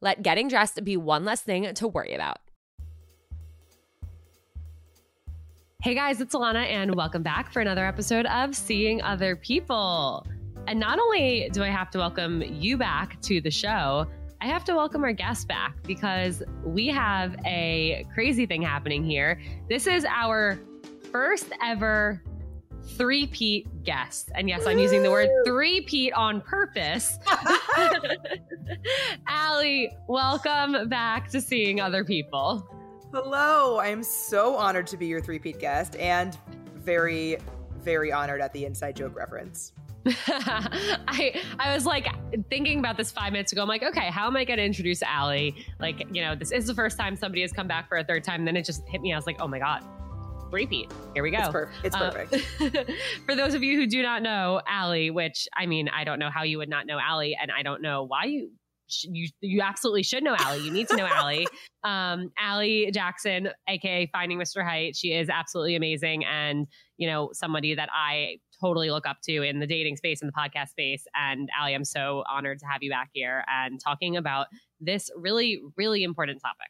Let getting dressed be one less thing to worry about. Hey guys, it's Alana, and welcome back for another episode of Seeing Other People. And not only do I have to welcome you back to the show, I have to welcome our guest back because we have a crazy thing happening here. This is our first ever three-peat guest. And yes, I'm using the word three-peat on purpose. Ali, welcome back to Seeing Other People. Hello, I am so honored to be your three-peat guest and very, very honored at the inside joke reference. I I was like thinking about this five minutes ago. I'm like, okay, how am I going to introduce Ali? Like, you know, this is the first time somebody has come back for a third time. And then it just hit me. I was like, oh my god, repeat. Here we go. It's, per- it's perfect. Uh, for those of you who do not know Ali, which I mean, I don't know how you would not know Ali, and I don't know why you you you absolutely should know Ali. You need to know Ali. Um, Ali Jackson, aka Finding Mr. Height. She is absolutely amazing, and you know somebody that I totally look up to in the dating space and the podcast space. And Ali, I'm so honored to have you back here and talking about this really really important topic.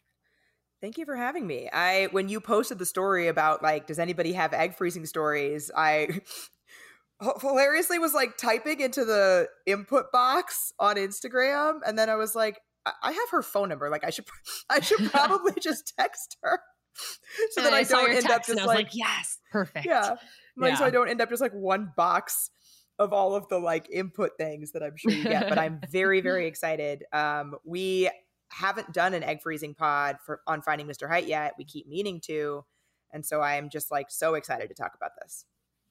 Thank you for having me. I when you posted the story about like does anybody have egg freezing stories, I hilariously was like typing into the input box on Instagram and then I was like I have her phone number. Like I should I should probably just text her. So that I, I don't end up just like, like, yes, perfect. Yeah. Like yeah. so I don't end up just like one box of all of the like input things that I'm sure you get. but I'm very, very excited. Um we haven't done an egg freezing pod for on finding Mr. Height yet. We keep meaning to. And so I am just like so excited to talk about this.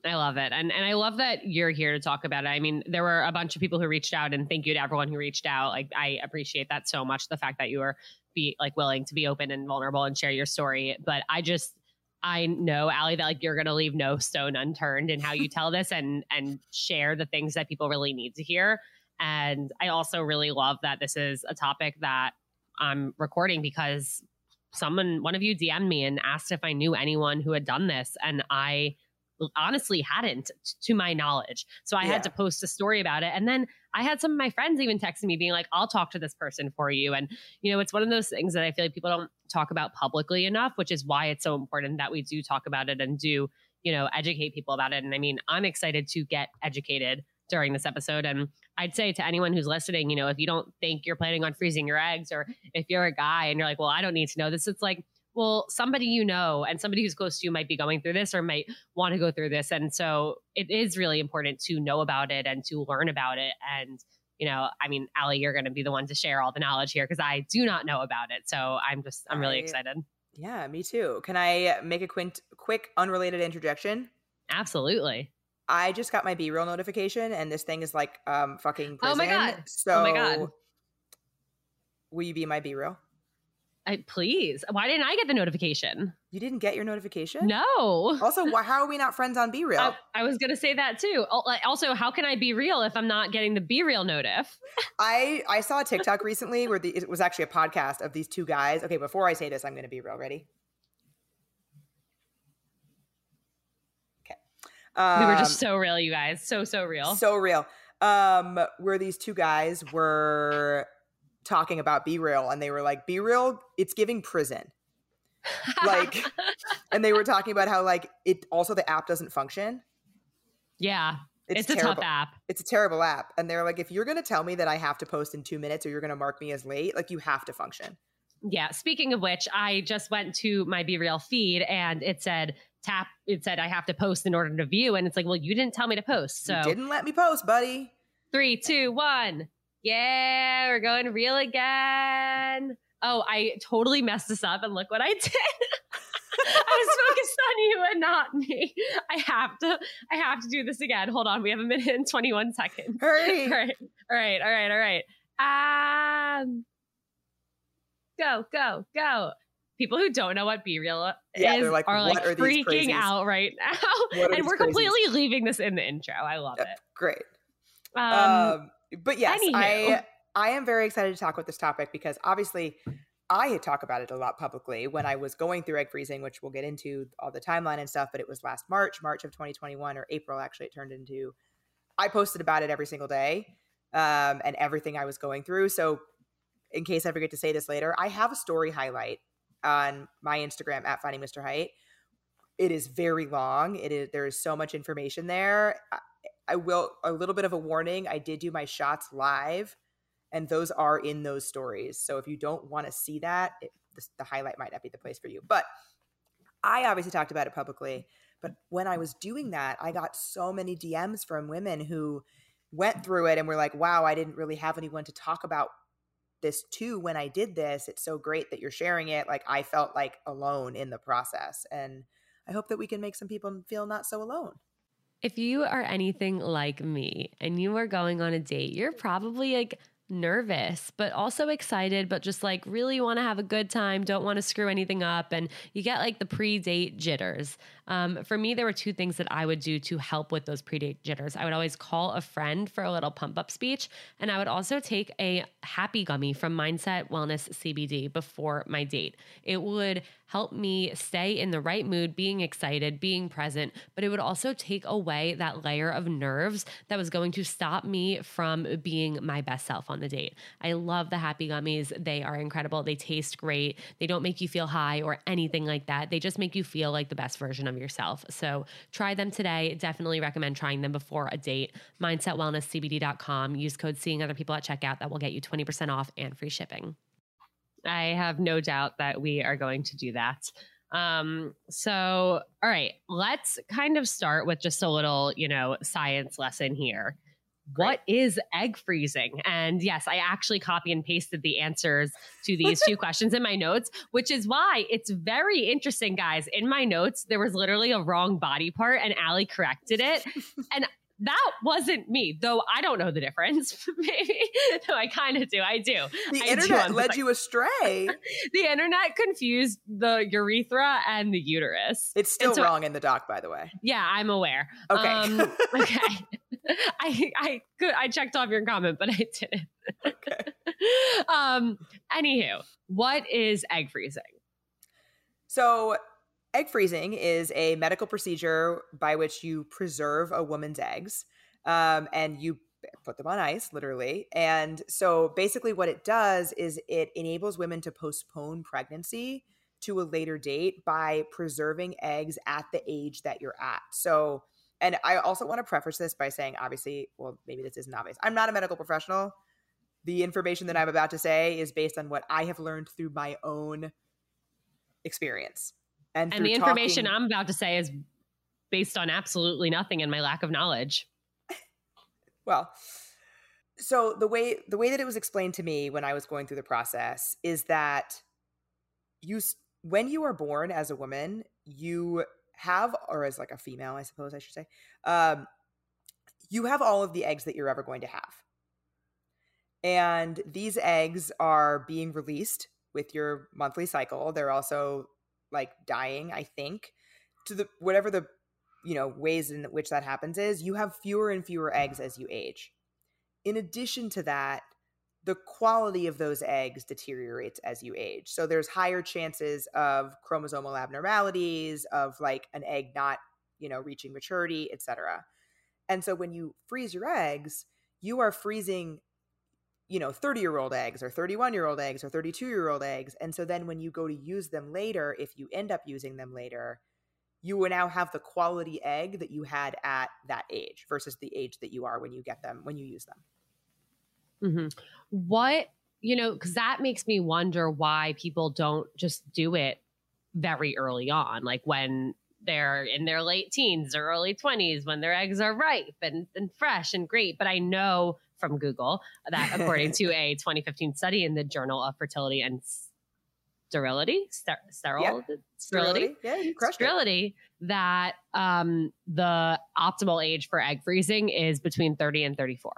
I love it. And and I love that you're here to talk about it. I mean, there were a bunch of people who reached out and thank you to everyone who reached out. Like I appreciate that so much. The fact that you are be like willing to be open and vulnerable and share your story. But I just I know, Ali, that like you're gonna leave no stone unturned in how you tell this and and share the things that people really need to hear. And I also really love that this is a topic that I'm recording because someone, one of you DM'd me and asked if I knew anyone who had done this. And I honestly hadn't to my knowledge. So I yeah. had to post a story about it. And then I had some of my friends even texting me being like, I'll talk to this person for you. And, you know, it's one of those things that I feel like people don't talk about publicly enough, which is why it's so important that we do talk about it and do, you know, educate people about it. And I mean, I'm excited to get educated during this episode. And I'd say to anyone who's listening, you know, if you don't think you're planning on freezing your eggs, or if you're a guy and you're like, well, I don't need to know this, it's like, well, somebody you know and somebody who's close to you might be going through this or might want to go through this. And so it is really important to know about it and to learn about it. And, you know, I mean, Ali, you're going to be the one to share all the knowledge here because I do not know about it. So I'm just, I'm really I, excited. Yeah, me too. Can I make a quick, quick unrelated interjection? Absolutely. I just got my BeReal notification and this thing is like um fucking prison. Oh my god. So oh my god. Will you be my BeReal? I, please. Why didn't I get the notification? You didn't get your notification? No. Also, why, how are we not friends on BeReal? I, I was going to say that too. Also, how can I be real if I'm not getting the BeReal notif? I I saw a TikTok recently where the, it was actually a podcast of these two guys. Okay, before I say this, I'm going to be real. Ready? Okay. Um, we were just um, so real, you guys. So so real. So real. Um, where these two guys were talking about BeReal and they were like BeReal, it's giving prison like and they were talking about how like it also the app doesn't function yeah it's, it's a tough app it's a terrible app and they're like if you're gonna tell me that i have to post in two minutes or you're gonna mark me as late like you have to function yeah speaking of which i just went to my BeReal feed and it said tap it said i have to post in order to view and it's like well you didn't tell me to post so you didn't let me post buddy three two one yeah, we're going real again. Oh, I totally messed this up and look what I did. I was focused on you and not me. I have to I have to do this again. Hold on. We have a minute and 21 seconds. Hurry. All right. All right. All right. All right. Um go, go, go. People who don't know what BeReal yeah, is like, are like are freaking out right now. And we're completely leaving this in the intro. I love yep, it. Great. Um, um but yes, Anywho. I I am very excited to talk about this topic because obviously I had talked about it a lot publicly when I was going through egg freezing, which we'll get into all the timeline and stuff. But it was last March, March of 2021 or April, actually, it turned into. I posted about it every single day um, and everything I was going through. So, in case I forget to say this later, I have a story highlight on my Instagram at Finding Mr. Height. It is very long. It is there is so much information there. I will a little bit of a warning. I did do my shots live, and those are in those stories. So if you don't want to see that, it, the, the highlight might not be the place for you. But I obviously talked about it publicly. But when I was doing that, I got so many DMs from women who went through it and were like, "Wow, I didn't really have anyone to talk about this too when I did this. It's so great that you're sharing it. Like I felt like alone in the process, and I hope that we can make some people feel not so alone." If you are anything like me and you are going on a date, you're probably like nervous, but also excited, but just like really want to have a good time, don't want to screw anything up. And you get like the pre date jitters. Um, for me, there were two things that I would do to help with those pre date jitters. I would always call a friend for a little pump up speech, and I would also take a happy gummy from Mindset Wellness CBD before my date. It would help me stay in the right mood, being excited, being present, but it would also take away that layer of nerves that was going to stop me from being my best self on the date. I love the happy gummies. They are incredible. They taste great. They don't make you feel high or anything like that. They just make you feel like the best version of yourself. So try them today. Definitely recommend trying them before a date. MindsetWellnessCBD.com. Use code Seeing Other People at checkout. That will get you 20% off and free shipping. I have no doubt that we are going to do that. Um, so, all right, let's kind of start with just a little, you know, science lesson here. What is egg freezing? And yes, I actually copy and pasted the answers to these two questions in my notes, which is why it's very interesting, guys. In my notes, there was literally a wrong body part, and Ali corrected it. And that wasn't me, though I don't know the difference. Maybe. No, I kind of do. I do. The I internet do led you astray. the internet confused the urethra and the uterus. It's still so, wrong in the doc, by the way. Yeah, I'm aware. Okay. Um, okay. I I could I checked off your comment, but I didn't. Okay. um. Anywho, what is egg freezing? So egg freezing is a medical procedure by which you preserve a woman's eggs, um, and you put them on ice, literally. And so basically, what it does is it enables women to postpone pregnancy to a later date by preserving eggs at the age that you're at. So, and I also want to preface this by saying, obviously, well, maybe this isn't obvious. I'm not a medical professional. The information that I'm about to say is based on what I have learned through my own experience. And, and the information talking, I'm about to say is based on absolutely nothing and my lack of knowledge. well, so the way the way that it was explained to me when I was going through the process is that you when you are born as a woman, you have or as like a female, I suppose I should say, um, you have all of the eggs that you're ever going to have. And these eggs are being released with your monthly cycle. They're also like dying, I think, to the whatever the you know ways in which that happens is you have fewer and fewer eggs as you age. In addition to that, the quality of those eggs deteriorates as you age. So there's higher chances of chromosomal abnormalities, of like an egg not, you know, reaching maturity, etc. And so when you freeze your eggs, you are freezing you know 30 year old eggs or 31 year old eggs or 32 year old eggs and so then when you go to use them later if you end up using them later you will now have the quality egg that you had at that age versus the age that you are when you get them when you use them mm-hmm. what you know because that makes me wonder why people don't just do it very early on like when they're in their late teens or early 20s when their eggs are ripe and, and fresh and great but i know from Google that according to a 2015 study in the Journal of Fertility and Sterility, ster- sterile, yep. sterility, yeah, you crushed sterility, it. that um, the optimal age for egg freezing is between 30 and 34.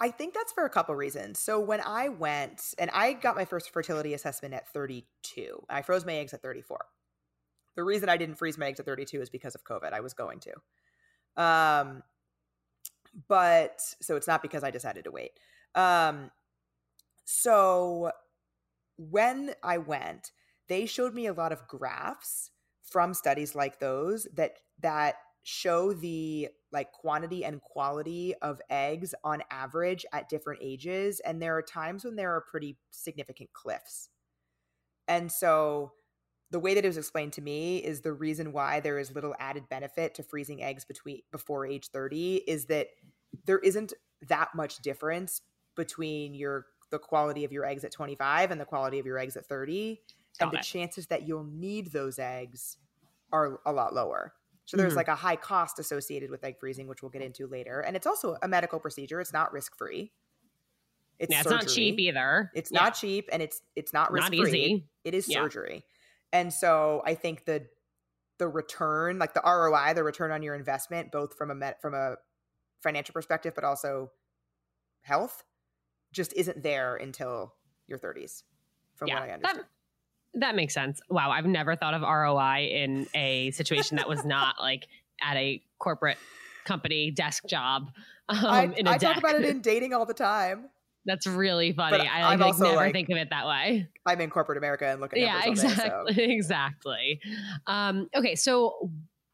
I think that's for a couple reasons. So when I went and I got my first fertility assessment at 32, I froze my eggs at 34. The reason I didn't freeze my eggs at 32 is because of COVID. I was going to. Um, but so it's not because I decided to wait. Um, so when I went, they showed me a lot of graphs from studies like those that that show the like quantity and quality of eggs on average at different ages and there are times when there are pretty significant cliffs. And so the way that it was explained to me is the reason why there is little added benefit to freezing eggs between before age 30 is that there isn't that much difference between your the quality of your eggs at 25 and the quality of your eggs at 30 Got and the chances that you'll need those eggs are a lot lower so there's mm-hmm. like a high cost associated with egg freezing which we'll get into later and it's also a medical procedure it's not risk free it's, yeah, it's not cheap either it's yeah. not cheap and it's it's not risk free it is yeah. surgery and so I think the the return, like the ROI, the return on your investment, both from a met, from a financial perspective, but also health, just isn't there until your 30s. From what I understand. That, that makes sense. Wow, I've never thought of ROI in a situation that was not like at a corporate company desk job. Um, I, I talk about it in dating all the time. That's really funny. But I like, never like, think of it that way. I'm in corporate America and looking at yeah, exactly, day, so. exactly. Um, okay, so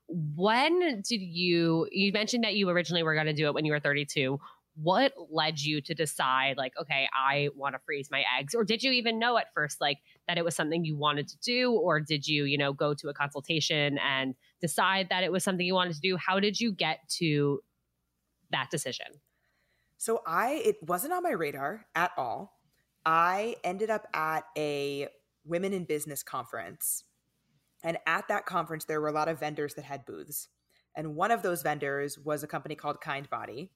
when did you? You mentioned that you originally were going to do it when you were 32. What led you to decide, like, okay, I want to freeze my eggs, or did you even know at first, like, that it was something you wanted to do, or did you, you know, go to a consultation and decide that it was something you wanted to do? How did you get to that decision? So I it wasn't on my radar at all. I ended up at a women in business conference. And at that conference there were a lot of vendors that had booths. And one of those vendors was a company called Kindbody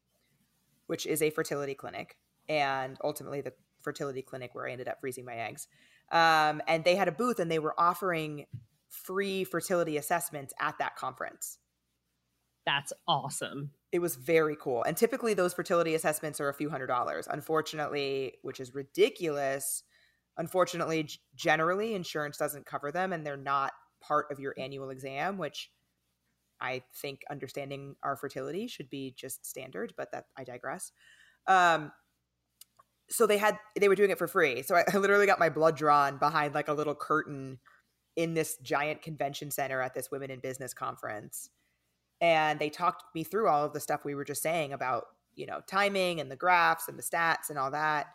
which is a fertility clinic and ultimately the fertility clinic where I ended up freezing my eggs. Um, and they had a booth and they were offering free fertility assessments at that conference. That's awesome it was very cool. And typically those fertility assessments are a few hundred dollars. Unfortunately, which is ridiculous, unfortunately generally insurance doesn't cover them and they're not part of your annual exam, which I think understanding our fertility should be just standard, but that I digress. Um so they had they were doing it for free. So I, literally got my blood drawn behind like a little curtain in this giant convention center at this women in business conference and they talked me through all of the stuff we were just saying about you know, timing and the graphs and the stats and all that.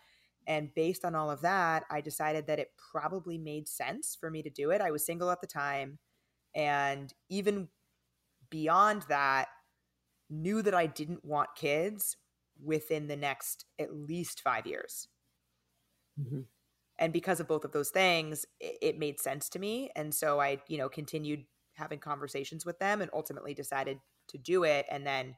And based on all of that, I decided that it probably made sense for me to do it. I was single at the time. And even beyond that, knew that I didn't want kids within the next at least five years. Mm-hmm. And because of both of those things, it, it made sense to me. And so I, you know, continued having conversations with them and ultimately decided to do it. And then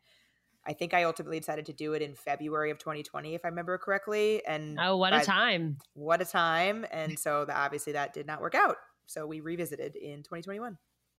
I think I ultimately decided to do it in February of 2020, if I remember correctly. And oh, what a time! What a time! And so the, obviously that did not work out. So we revisited in 2021.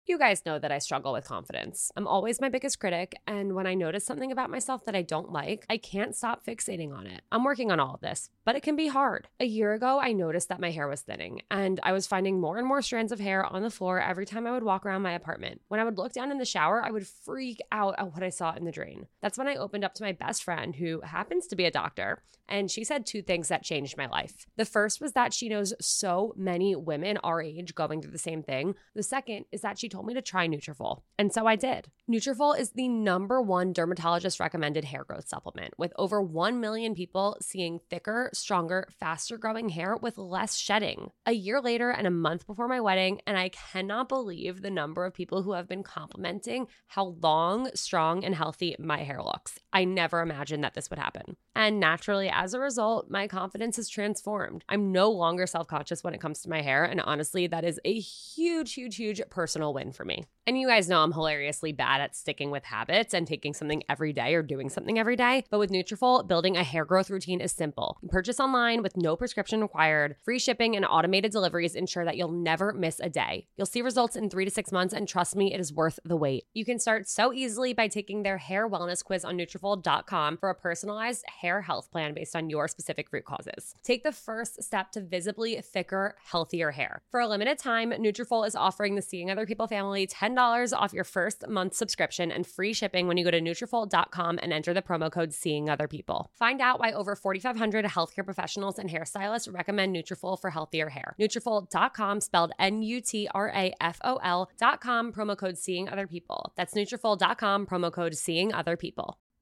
You guys know that I struggle with confidence. I'm always my biggest critic, and when I notice something about myself that I don't like, I can't stop fixating on it. I'm working on all of this, but it can be hard. A year ago, I noticed that my hair was thinning, and I was finding more and more strands of hair on the floor every time I would walk around my apartment. When I would look down in the shower, I would freak out at what I saw in the drain. That's when I opened up to my best friend, who happens to be a doctor, and she said two things that changed my life. The first was that she knows so many women our age going through the same thing. The second is that she told me to try Nutrafol. And so I did. Nutrafol is the number one dermatologist recommended hair growth supplement with over 1 million people seeing thicker, stronger, faster growing hair with less shedding. A year later and a month before my wedding, and I cannot believe the number of people who have been complimenting how long, strong, and healthy my hair looks. I never imagined that this would happen. And naturally, as a result, my confidence has transformed. I'm no longer self conscious when it comes to my hair. And honestly, that is a huge, huge, huge personal win for me. And you guys know I'm hilariously bad at sticking with habits and taking something every day or doing something every day. But with Nutrafol, building a hair growth routine is simple. You purchase online with no prescription required. Free shipping and automated deliveries ensure that you'll never miss a day. You'll see results in three to six months, and trust me, it is worth the wait. You can start so easily by taking their hair wellness quiz on Nutrafol.com for a personalized hair health plan based on your specific root causes. Take the first step to visibly thicker, healthier hair. For a limited time, Nutrafol is offering the Seeing Other People family 10 $10 off your first month subscription and free shipping when you go to Nutrafol.com and enter the promo code Seeing Other People. Find out why over 4,500 healthcare professionals and hairstylists recommend Nutrafol for healthier hair. Nutrafol.com, spelled N-U-T-R-A-F-O-L.com, promo code Seeing Other People. That's Nutrafol.com, promo code Seeing Other People.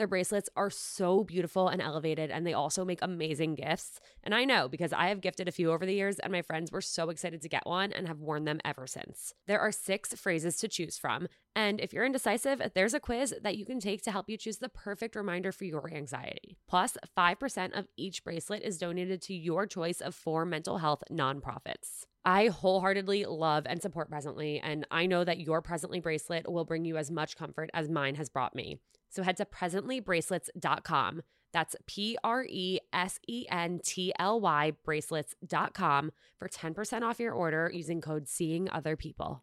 Their bracelets are so beautiful and elevated, and they also make amazing gifts. And I know because I have gifted a few over the years, and my friends were so excited to get one and have worn them ever since. There are six phrases to choose from, and if you're indecisive, there's a quiz that you can take to help you choose the perfect reminder for your anxiety. Plus, 5% of each bracelet is donated to your choice of four mental health nonprofits. I wholeheartedly love and support Presently, and I know that your Presently bracelet will bring you as much comfort as mine has brought me. So head to presentlybracelets.com. That's P R E S E N T L Y bracelets.com for 10% off your order using code Seeing Other People.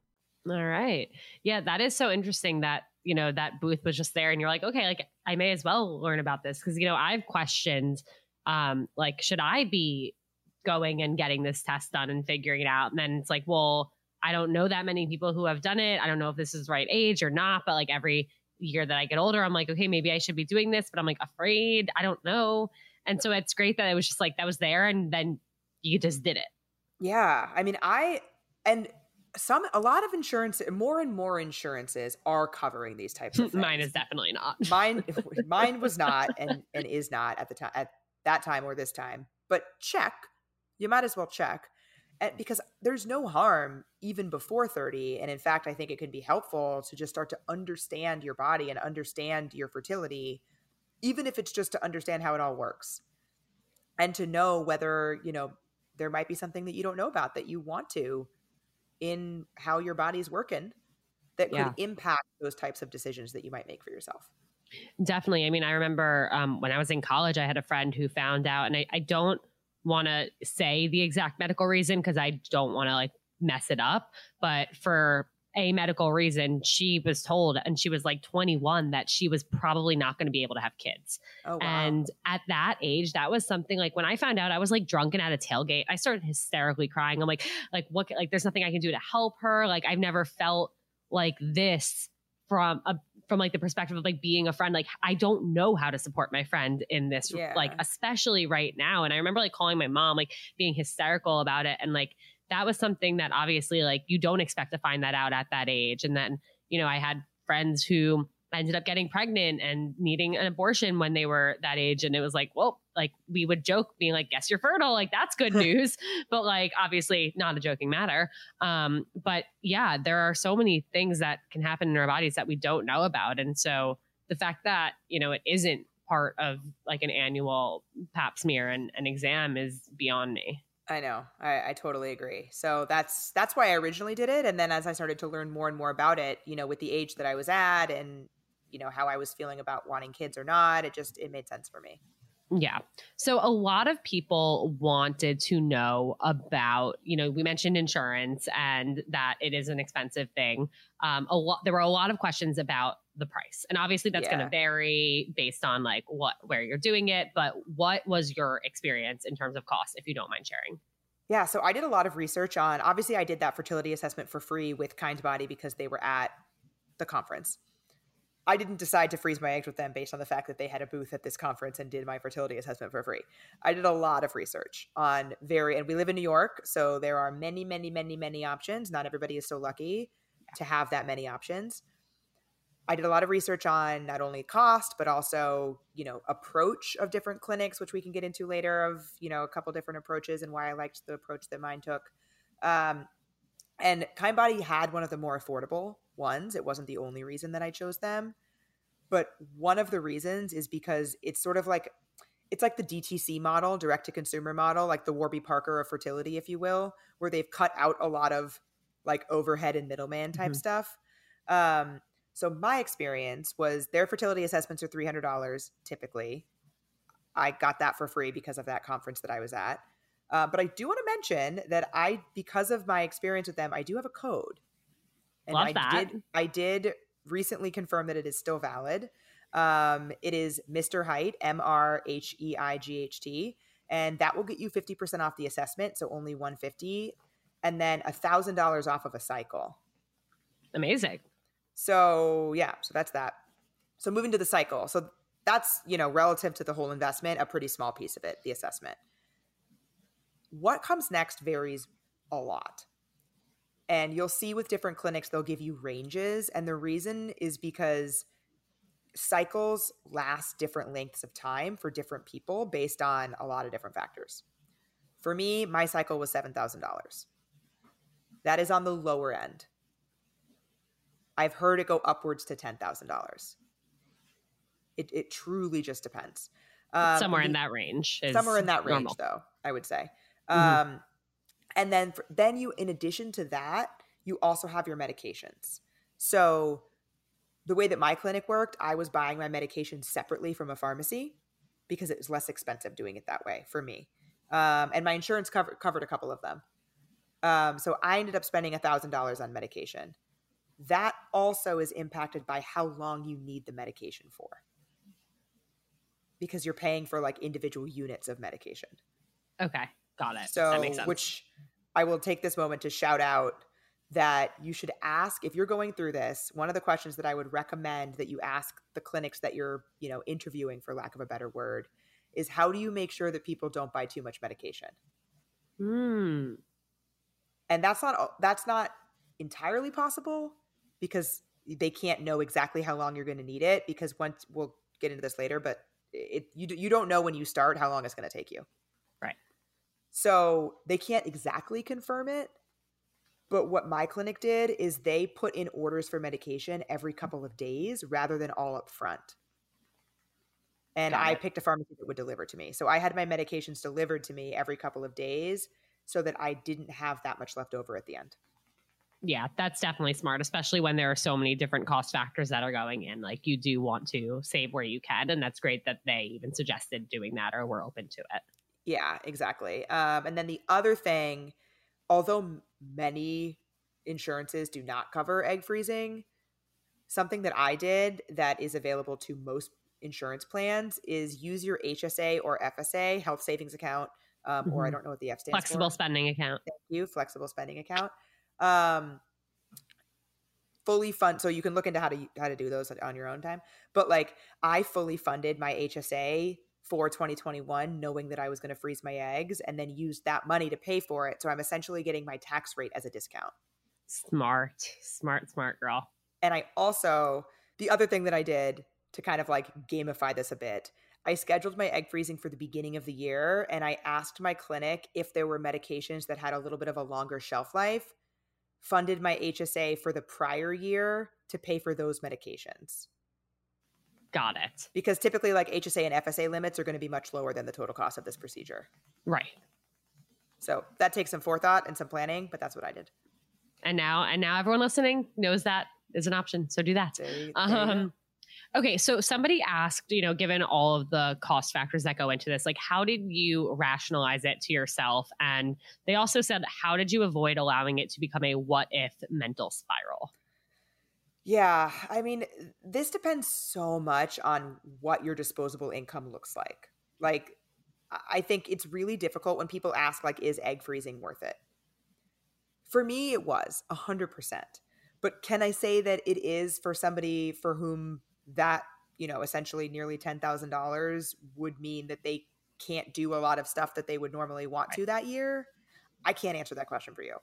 All right. Yeah, that is so interesting that, you know, that booth was just there and you're like, okay, like I may as well learn about this because, you know, I've questioned, um, like, should I be going and getting this test done and figuring it out? And then it's like, well, I don't know that many people who have done it. I don't know if this is right age or not, but like every year that I get older, I'm like, okay, maybe I should be doing this, but I'm like afraid. I don't know. And so it's great that it was just like that was there and then you just did it. Yeah. I mean, I, and some a lot of insurance more and more insurances are covering these types of things. mine is definitely not mine mine was not and and is not at the time at that time or this time but check you might as well check and because there's no harm even before 30 and in fact i think it can be helpful to just start to understand your body and understand your fertility even if it's just to understand how it all works and to know whether you know there might be something that you don't know about that you want to in how your body's working that could yeah. impact those types of decisions that you might make for yourself. Definitely. I mean, I remember um, when I was in college, I had a friend who found out, and I, I don't want to say the exact medical reason because I don't want to like mess it up. But for a medical reason, she was told, and she was like 21, that she was probably not going to be able to have kids. Oh, wow. And at that age, that was something like when I found out, I was like drunken at a tailgate. I started hysterically crying. I'm like, like what? Like, there's nothing I can do to help her. Like, I've never felt like this from a from like the perspective of like being a friend like i don't know how to support my friend in this yeah. like especially right now and i remember like calling my mom like being hysterical about it and like that was something that obviously like you don't expect to find that out at that age. And then, you know, I had friends who ended up getting pregnant and needing an abortion when they were that age. And it was like, well, like we would joke being like, guess you're fertile. Like that's good news. but like, obviously not a joking matter. Um, but yeah, there are so many things that can happen in our bodies that we don't know about. And so the fact that, you know, it isn't part of like an annual pap smear and an exam is beyond me. I know. I, I, totally agree. So that's that's why I originally did it. And then as I started to learn more and more about it, you know, with the age that I was at and, you know, how I was feeling about wanting kids or not, it just it made sense for me. Yeah. So a lot of people wanted to know about, you know, we mentioned insurance and that it is an expensive thing. Um, a lot there were a lot of questions about the price. And obviously that's yeah. going to vary based on like what where you're doing it, but what was your experience in terms of cost if you don't mind sharing? Yeah, so I did a lot of research on obviously I did that fertility assessment for free with Kindbody because they were at the conference. I didn't decide to freeze my eggs with them based on the fact that they had a booth at this conference and did my fertility assessment for free. I did a lot of research on very, and we live in New York, so there are many, many, many, many options. Not everybody is so lucky to have that many options. I did a lot of research on not only cost, but also, you know, approach of different clinics, which we can get into later of, you know, a couple different approaches and why I liked the approach that mine took. Um, and Kindbody had one of the more affordable ones. It wasn't the only reason that I chose them. But one of the reasons is because it's sort of like it's like the DTC model, direct to consumer model, like the Warby Parker of fertility, if you will, where they've cut out a lot of like overhead and middleman type mm-hmm. stuff. Um, so my experience was their fertility assessments are $300 typically. I got that for free because of that conference that I was at. Uh, but I do want to mention that I, because of my experience with them, I do have a code. And Love I that. did I did recently confirm that it is still valid. Um, it is Mr. Height, M R H E I G H T, and that will get you 50% off the assessment, so only 150 and then $1,000 off of a cycle. Amazing. So, yeah, so that's that. So moving to the cycle. So that's, you know, relative to the whole investment, a pretty small piece of it, the assessment. What comes next varies a lot. And you'll see with different clinics, they'll give you ranges. And the reason is because cycles last different lengths of time for different people based on a lot of different factors. For me, my cycle was $7,000. That is on the lower end. I've heard it go upwards to $10,000. It, it truly just depends. Um, somewhere in that range. somewhere in that range, normal. though, I would say. Mm-hmm. Um, and then for, then you in addition to that you also have your medications. So the way that my clinic worked i was buying my medications separately from a pharmacy because it was less expensive doing it that way for me. Um, and my insurance covered covered a couple of them. Um, so i ended up spending a thousand dollars on medication. That also is impacted by how long you need the medication for. Because you're paying for like individual units of medication. Okay. Got it. So, which I will take this moment to shout out that you should ask if you're going through this. One of the questions that I would recommend that you ask the clinics that you're, you know, interviewing, for lack of a better word, is how do you make sure that people don't buy too much medication? Hmm. And that's not that's not entirely possible because they can't know exactly how long you're going to need it because once we'll get into this later, but it you you don't know when you start how long it's going to take you. So they can't exactly confirm it. But what my clinic did is they put in orders for medication every couple of days rather than all up front. And I picked a pharmacy that would deliver to me. So I had my medications delivered to me every couple of days so that I didn't have that much left over at the end. Yeah, that's definitely smart, especially when there are so many different cost factors that are going in. Like you do want to save where you can. And that's great that they even suggested doing that or were open to it. Yeah, exactly. Um, and then the other thing, although many insurances do not cover egg freezing, something that I did that is available to most insurance plans is use your HSA or FSA, health savings account, um, mm-hmm. or I mm-hmm. don't know what the F stands Flexible for. Flexible spending account. Thank you. Flexible spending account. Um, fully fund so you can look into how to how to do those on your own time but like i fully funded my hsa for 2021 knowing that I was going to freeze my eggs and then use that money to pay for it. So I'm essentially getting my tax rate as a discount. Smart, smart, smart girl. And I also, the other thing that I did to kind of like gamify this a bit, I scheduled my egg freezing for the beginning of the year and I asked my clinic if there were medications that had a little bit of a longer shelf life, funded my HSA for the prior year to pay for those medications. Got it. Because typically, like HSA and FSA limits are going to be much lower than the total cost of this procedure. Right. So that takes some forethought and some planning, but that's what I did. And now, and now everyone listening knows that is an option. So do that. There, there um, okay. So somebody asked, you know, given all of the cost factors that go into this, like how did you rationalize it to yourself? And they also said, how did you avoid allowing it to become a what if mental spiral? Yeah, I mean, this depends so much on what your disposable income looks like. Like, I think it's really difficult when people ask, like, is egg freezing worth it? For me, it was 100%. But can I say that it is for somebody for whom that, you know, essentially nearly $10,000 would mean that they can't do a lot of stuff that they would normally want to that year? I can't answer that question for you.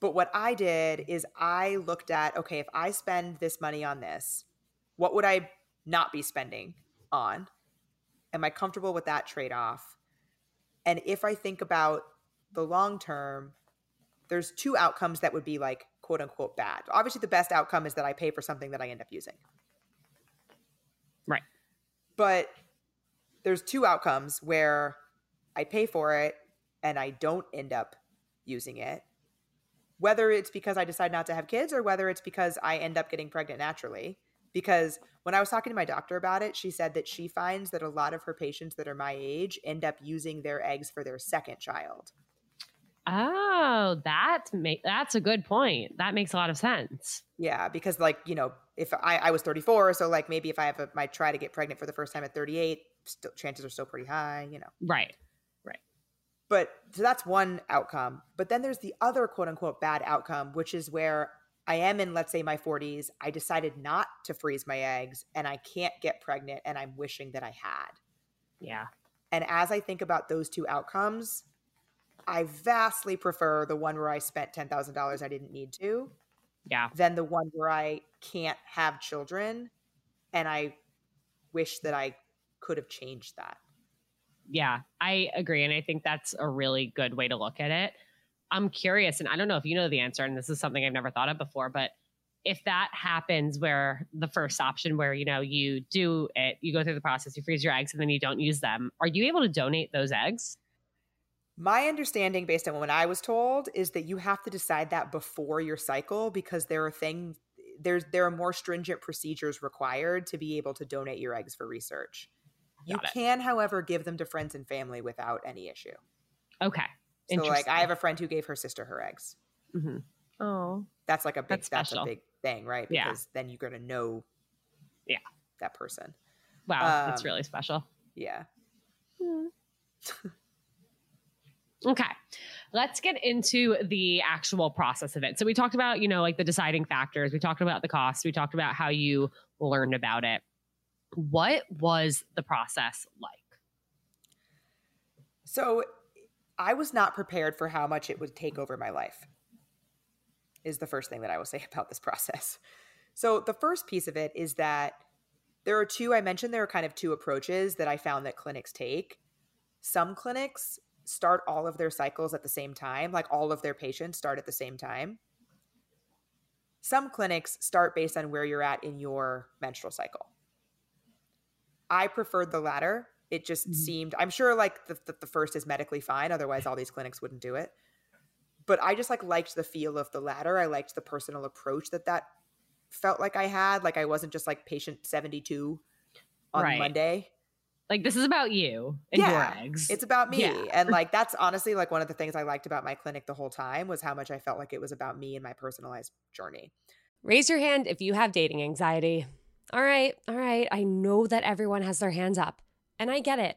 But what I did is I looked at okay, if I spend this money on this, what would I not be spending on? Am I comfortable with that trade off? And if I think about the long term, there's two outcomes that would be like quote unquote bad. Obviously, the best outcome is that I pay for something that I end up using. Right. But there's two outcomes where I pay for it and I don't end up using it whether it's because I decide not to have kids or whether it's because I end up getting pregnant naturally. Because when I was talking to my doctor about it, she said that she finds that a lot of her patients that are my age end up using their eggs for their second child. Oh, that That's a good point. That makes a lot of sense. Yeah, because like you know, if I, I was 34, so like maybe if I have a, might try to get pregnant for the first time at 38, still, chances are still pretty high. You know, Right. But so that's one outcome. But then there's the other quote unquote bad outcome, which is where I am in, let's say, my 40s. I decided not to freeze my eggs, and I can't get pregnant, and I'm wishing that I had. Yeah. And as I think about those two outcomes, I vastly prefer the one where I spent $10,000 I didn't need to Yeah. than the one where I can't have children and I wish that I could have changed that. Yeah, I agree. And I think that's a really good way to look at it. I'm curious, and I don't know if you know the answer, and this is something I've never thought of before, but if that happens where the first option where you know you do it you go through the process you freeze your eggs and then you don't use them are you able to donate those eggs My understanding, based on what I was told, is that you have to decide that before your cycle because there are things there's there are more stringent procedures required to be able to donate your eggs for research. You Got it. can, however, give them to friends and family without any issue. okay So, like, I have a friend who gave her sister her eggs. hmm oh That's like a big That's that's, a big thing, right? Yeah. Because then you're gonna know, Yeah. that person. wow that's Um, really special Yeah. Okay. Let's get into the actual process of it. So we talked about, you know, like the deciding factors. We talked about the cost. We talked about how you learned about it. What was the process like? So I was not prepared for how much it would take over my life, is the first thing that I will say about this process. So the first piece of it is that there are two, I mentioned there are kind of two approaches that I found that clinics take. Some clinics start all of their cycles at the same time, like all of their patients start at the same time. Some clinics start based on where you're at in your menstrual cycle. I preferred the latter. It just Mhm. seemed, I'm sure like the, the, the first is medically fine. Otherwise, all these clinics wouldn't do it. But I just like liked the feel of the latter. I liked the personal approach that that felt like I had. Like I wasn't just like patient 72 on Right. Monday. Like this is about you and Yeah, your eggs. It's about me. Yeah. And like that's honestly like one of the things I liked about my clinic the whole time was how much I felt like it was about me and my personalized journey. Raise your hand if you have dating anxiety. All right, all right. I know that everyone has their hands up, and I get it.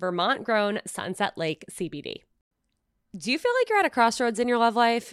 Vermont grown Sunset Lake CBD. Do you feel like you're at a crossroads in your love life?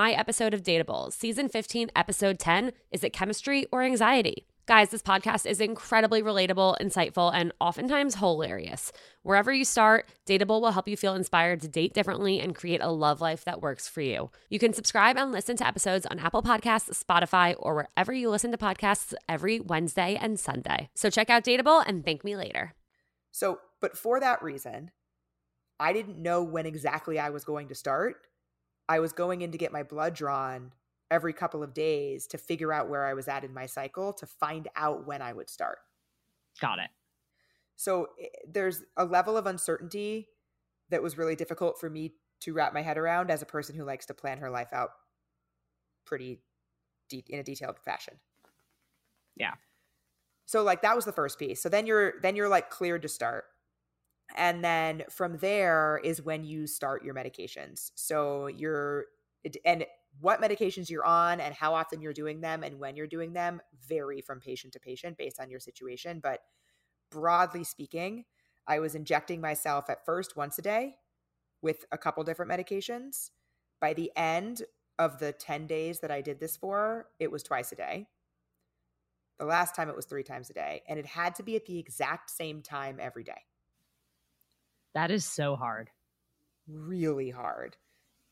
my episode of Dateable, season 15, episode 10 Is it chemistry or anxiety? Guys, this podcast is incredibly relatable, insightful, and oftentimes hilarious. Wherever you start, Dateable will help you feel inspired to date differently and create a love life that works for you. You can subscribe and listen to episodes on Apple Podcasts, Spotify, or wherever you listen to podcasts every Wednesday and Sunday. So check out Dateable and thank me later. So, but for that reason, I didn't know when exactly I was going to start. I was going in to get my blood drawn every couple of days to figure out where I was at in my cycle to find out when I would start. Got it. So eh, there's a level of uncertainty that was really difficult for me to wrap my head around as a person who likes to plan her life out pretty de- in a detailed fashion. Yeah. So like that was the first piece. So then you're then you're like cleared to start. And then from there is when you start your medications. So you're and what medications you're on and how often you're doing them and when you're doing them vary from patient to patient based on your situation. But broadly speaking, I was injecting myself at first once a day with a couple different medications. By the end of the 10 days that I did this for, it was twice a day. The last time it was three times a day, and it had to be at the exact same time every day. That is so hard. Really hard.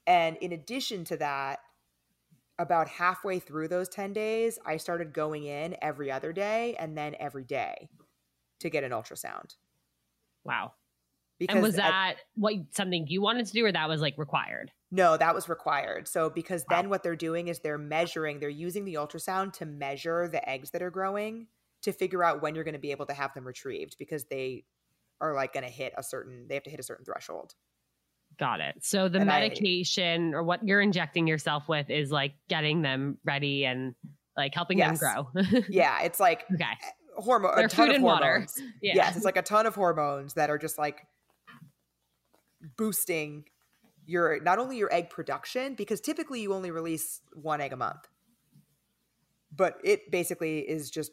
And in addition to that, about halfway through those 10 days, I started going in every other day and then every day to get an ultrasound. Wow. Because and was that at, what something you wanted to do or that was like required? No, that was required. So because wow. then what they're doing is they're measuring, they're using the ultrasound to measure the eggs that are growing to figure out when you're going to be able to have them retrieved because they are like going to hit a certain they have to hit a certain threshold. Got it. So the and medication I, or what you're injecting yourself with is like getting them ready and like helping yes. them grow. yeah, it's like okay. hormone a ton of hormones. Yeah. Yes, it's like a ton of hormones that are just like boosting your not only your egg production because typically you only release one egg a month. But it basically is just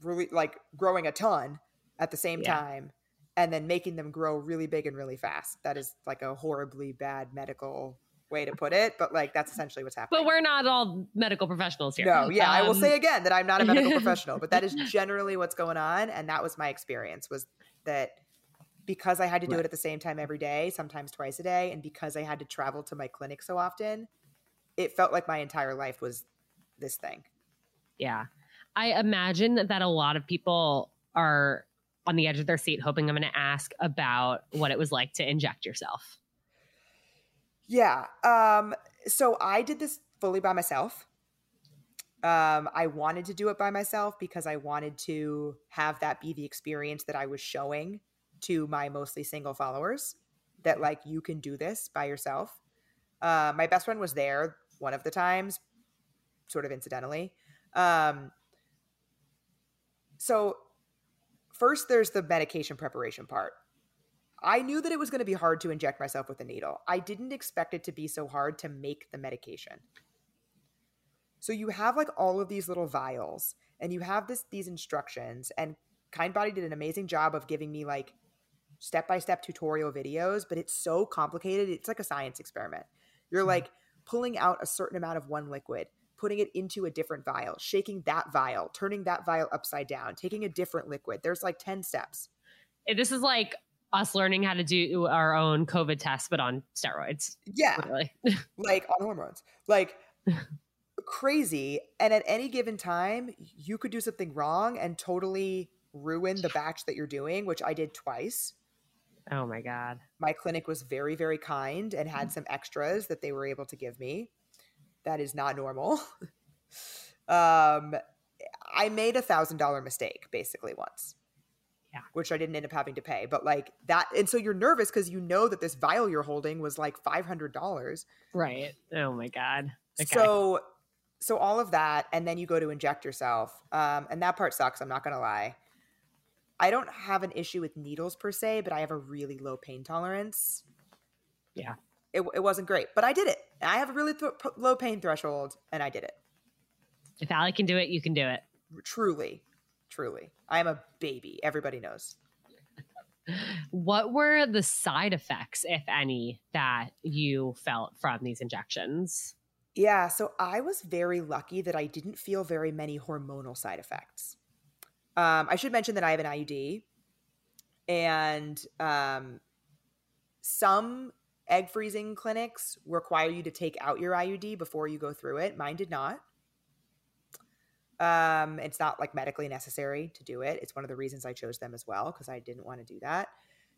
really like growing a ton at the same yeah. time and then making them grow really big and really fast. That is like a horribly bad medical way to put it, but like that's essentially what's happening. But we're not all medical professionals here. No, yeah, um, I will say um, again that I'm not a medical professional, but that is generally what's going on and that was my experience was that because I had to do right. it at the same time every day, sometimes twice a day, and because I had to travel to my clinic so often, it felt like my entire life was this thing. Yeah. I imagine that a lot of people are on the edge of their seat, hoping I'm going to ask about what it was like to inject yourself. Yeah. Um, so I did this fully by myself. Um, I wanted to do it by myself because I wanted to have that be the experience that I was showing to my mostly single followers that like you can do this by yourself. Uh, my best friend was there one of the times, sort of incidentally. Um, so first there's the medication preparation part. I knew that it was going to be hard to inject myself with a needle. I didn't expect it to be so hard to make the medication. So you have like all of these little vials and you have this these instructions and Kindbody did an amazing job of giving me like step-by-step tutorial videos, but it's so complicated. It's like a science experiment. You're mm-hmm. like pulling out a certain amount of one liquid, putting it into a different vial, shaking that vial, turning that vial upside down, taking a different liquid. There's like 10 steps. This is like us learning how to do our own COVID test, but on steroids. Yeah. Like on hormones. Like crazy. And at any given time, you could do something wrong and totally ruin the batch that you're doing, which I did twice. Oh my God. My clinic was very, very kind and had mm. some extras that they were able to give me that is not normal. um, I made a thousand dollar mistake basically once. Yeah. Which I didn't end up having to pay. But like that and so you're nervous because you know that this vial you're holding was like five hundred dollars. Right. Oh my God. Okay. So so all of that, and then you go to inject yourself. Um, and that part sucks, I'm not gonna lie. I don't have an issue with needles per se, but I have a really low pain tolerance. Yeah it, it wasn't great, but I did it. I have a really th- low pain threshold, and I did it. If Ali can do it, you can do it. Truly, truly, I am a baby. Everybody knows. what were the side effects, if any, that you felt from these injections? Yeah, so I was very lucky that I didn't feel very many hormonal side effects. Um, I should mention that I have an IUD, and um, some egg freezing clinics require you to take out your IUD before you go through it. Mine did not. Um, it's not like medically necessary to do it. It's one of the reasons I chose them as well because I didn't want to do that.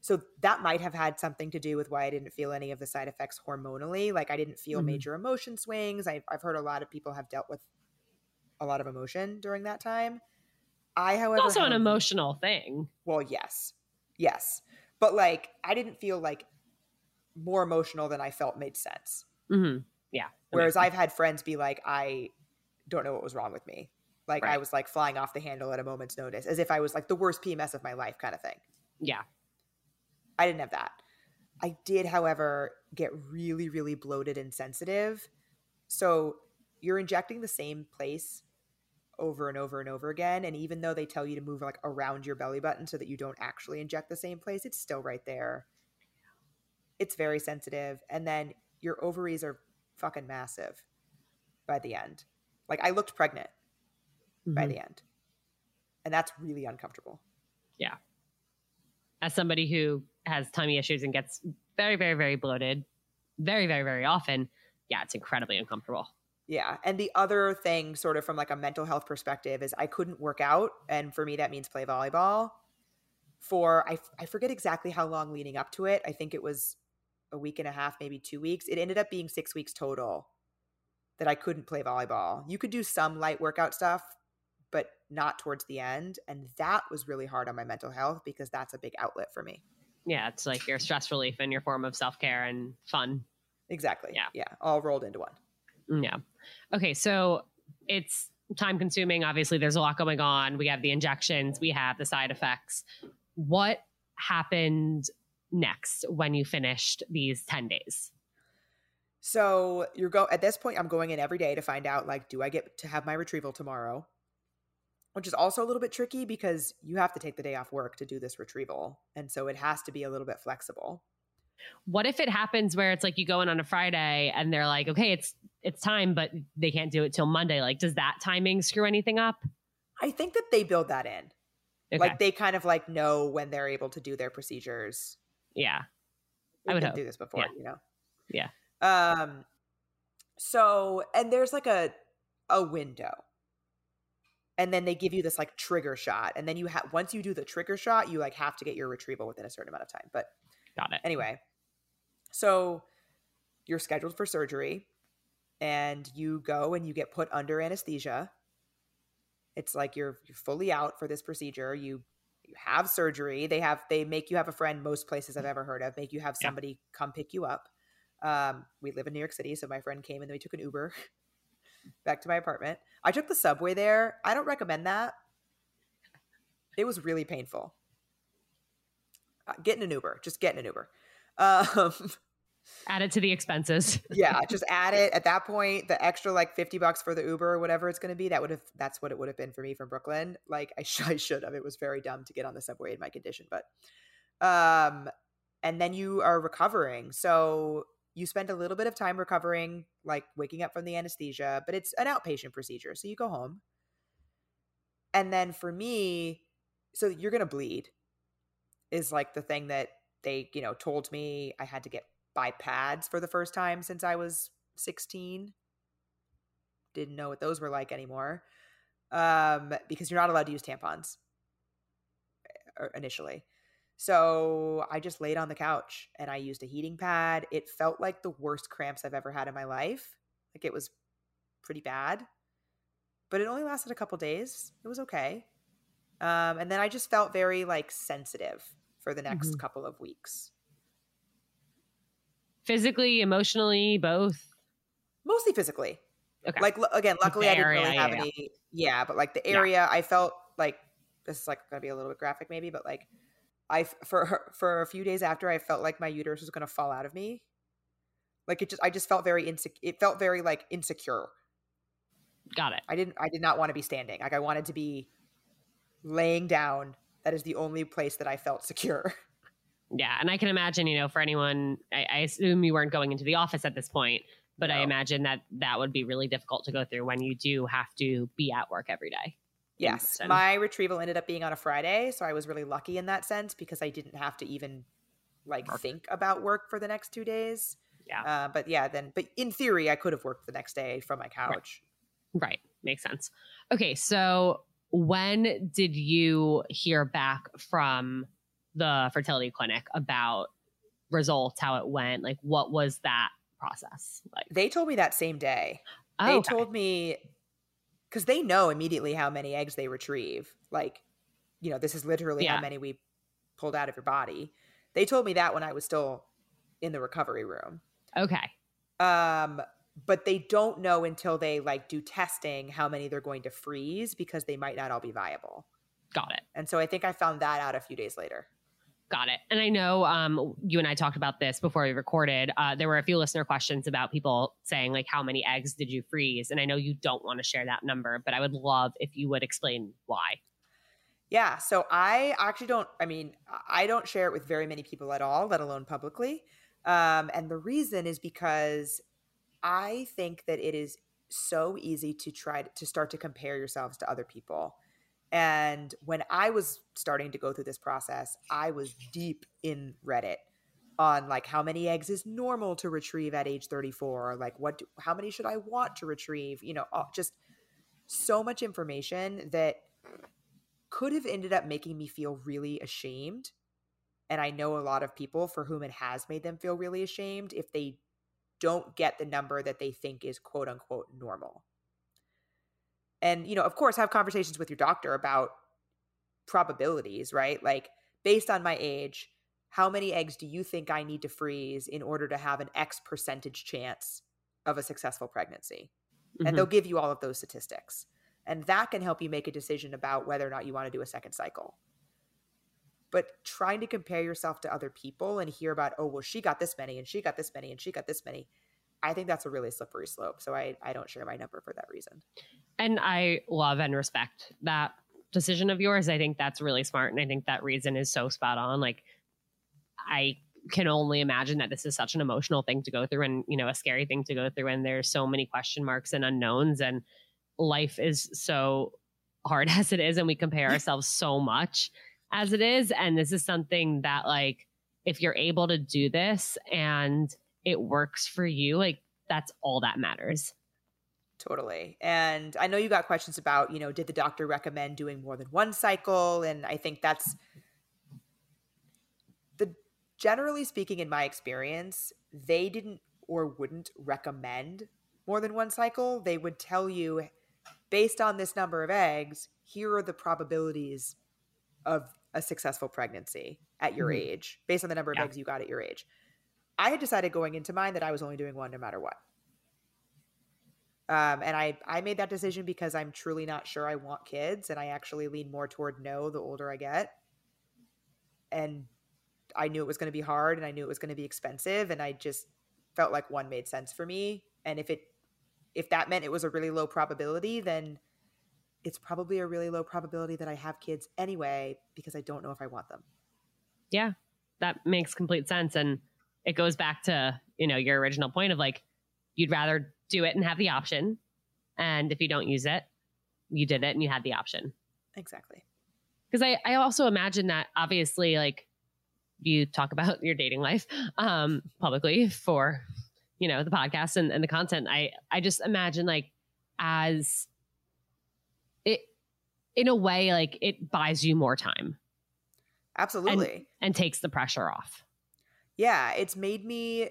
So that might have had something to do with why I didn't feel any of the side effects hormonally. Like I didn't feel Mhm. major emotion swings. I've, I've heard a lot of people have dealt with a lot of emotion during that time. I, however, It's also had an emotional thing. well, yes, yes, but like I didn't feel like more emotional than I felt made sense. hmm Yeah. Whereas I've had friends be like, I don't know what was wrong with me. Like I was like flying off the handle at a moment's notice, as if I was like the worst PMS of my life, kind of thing. yeah. I didn't have that. I did, however, get really, really bloated and sensitive. So you're injecting the same place over and over and over again. And even though they tell you to move like around your belly button so that you don't actually inject the same place, it's still right there. It's very sensitive. And then your ovaries are fucking massive by the end. Like I looked pregnant by Mhm. the end. And that's really uncomfortable. Yeah. As somebody who has tummy issues and gets very, very, very bloated, very, very, very often, yeah, it's incredibly uncomfortable. Yeah. And the other thing, sort of from like a mental health perspective, is I couldn't work out. And for me, that means play volleyball for, I, I forget exactly how long leading up to it. I think it was a week and a half, maybe two weeks. It ended up being six weeks total that I couldn't play volleyball. You could do some light workout stuff, but not towards the end. And that was really hard on my mental health because that's a big outlet for me. Yeah, it's like your stress relief and your form of self care and fun. Exactly. Yeah. Yeah. All rolled into one. Mm, yeah. Okay, so it's time consuming. Obviously, there's a lot going on. We have the injections, we have the side effects. What happened next when you finished these 10 days? So you're go at this point, I'm going in every day to find out like, do I get to have my retrieval tomorrow? Which is also a little bit tricky because you have to take the day off work to do this retrieval. And so it has to be a little bit flexible. What if it happens where it's like you go in on a Friday and they're like, okay, it's it's time, but they can't do it till Monday. Like, does that timing screw anything up? I think that they build that in. Okay. Like they kind of like know when they're able to do their procedures. Yeah. We've I would hope. through this before, Yeah. you know. Yeah. Um so and there's like a a window. And then they give you this like trigger shot. And then you have once you do the trigger shot, you like have to get your retrieval within a certain amount of time. But Got it. anyway, so you're scheduled for surgery and you go and you get put under anesthesia. It's like you're you're fully out for this procedure. You you have surgery. They have they make you have a friend most places I've ever heard of, make you have Yeah. somebody come pick you up. Um, we live in New York City, so my friend came and then we took an Uber back to my apartment. I took the subway there. I don't recommend that. It was really painful. Uh, get in an Uber. Just getting an Uber. Um, Add it to the expenses. yeah, just add it at that point. The extra like fifty bucks for the Uber or whatever it's going to be. That would have that's what it would have been for me from Brooklyn. Like I, sh- I should have. It was very dumb to get on the subway in my condition, but um, and then you are recovering. So you spend a little bit of time recovering, like waking up from the anesthesia, but it's an outpatient procedure, so you go home. And then for me, so you're gonna bleed is like the thing that they you know told me I had to get buy pads for the first time since I was 16. Didn't know what those were like anymore. Um, because you're not allowed to use tampons uh, initially. So I just laid on the couch and I used a heating pad. It felt like the worst cramps I've ever had in my life. Like it was pretty bad. But it only lasted a couple days. It was okay. Um, and then I just felt very like sensitive for the next Mhm. couple of weeks. Physically, emotionally, both. Mostly physically. Okay. Like again, luckily I didn't area, really have yeah. any. Yeah, but like the Yeah. area, I felt like this is like gonna be a little bit graphic, maybe, but like I for for a few days after, I felt like my uterus was gonna fall out of me. Like it just, I just felt very insecure. It felt very like insecure. Got it. I didn't, I did not want to be standing. Like I wanted to be laying down. That is the only place that I felt secure. Yeah. And I can imagine, you know, for anyone, I, I assume you weren't going into the office at this point, but I imagine that that would be really difficult to go through when you do have to be at work every day. Yes, my retrieval ended up being on a Friday, so I was really lucky in that sense because I didn't have to even like Work. think about work for the next two days. Yeah. Uh, but yeah, then, but in theory, I could have worked the next day from my couch. Right. Makes sense. Okay. So when did you hear back from the fertility clinic about results, how it went? Like, what was that process like? They told me that same day. Oh, They okay. told me because they know immediately how many eggs they retrieve. Like, you know, this is literally Yeah. how many we pulled out of your body. They told me that when I was still in the recovery room. okay. Um, but they don't know until they like do testing how many they're going to freeze because they might not all be viable. Got it. And so I think I found that out a few days later. Got it. And I know um, you and I talked about this before we recorded. Uh, there were a few listener questions about people saying, like, how many eggs did you freeze? And I know you don't want to share that number, but I would love if you would explain why. Yeah. So I actually don't, I mean, I don't share it with very many people at all, let alone publicly. Um, and the reason is because I think that it is so easy to try to, to start to compare yourselves to other people. And when I was starting to go through this process, I was deep in Reddit on like how many eggs is normal to retrieve at age 34 or like what do, how many should I want to retrieve, you know, just so much information that could have ended up making me feel really ashamed. And I know a lot of people for whom it has made them feel really ashamed if they don't get the number that they think is quote unquote normal. And, you know, of course, have conversations with your doctor about probabilities, right? Like, based on my age, how many eggs do you think I need to freeze in order to have an X percentage chance of a successful pregnancy? Mhm. and they'll give you all of those statistics and that can help you make a decision about whether or not you want to do a second cycle but trying to compare yourself to other people and hear about oh well she got this many and she got this many and she got this many i think that's a really slippery slope so i, I don't share my number for that reason And I love and respect that decision of yours. I think that's really smart. And I think that reason is so spot on. Like, I can only imagine that this is such an emotional thing to go through and, you know, a scary thing to go through. And there's so many question marks and unknowns. And life is so hard as it is. And we compare ourselves so much as it is. And this is something that, like, if you're able to do this and it works for you, like, that's all that matters. Totally. And I know you got questions about, you know, did the doctor recommend doing more than one cycle? And I think that's the generally speaking, in my experience, they didn't or wouldn't recommend more than one cycle. They would tell you, based on this number of eggs, here are the probabilities of a successful pregnancy at your Mhm. age, based on the number of Yeah. eggs you got at your age. I had decided going into mine that I was only doing one no matter what. Um, and I, I made that decision because I'm truly not sure I want kids, and I actually lean more toward no the older I get. And I knew it was going to be hard, and I knew it was going to be expensive, and I just felt like one made sense for me. And if it, if that meant it was a really low probability, then it's probably a really low probability that I have kids anyway because I don't know if I want them. yeah that makes complete sense and it goes back to you know your original point of like you'd rather do it and have the option. And if you don't use it you did it and you had the option. Exactly. because I, I also imagine that obviously like you talk about your dating life um publicly for you know the podcast and, and the content. I i just imagine like as it in a way like it buys you more time. Absolutely. and takes the pressure off. Yeah it's made me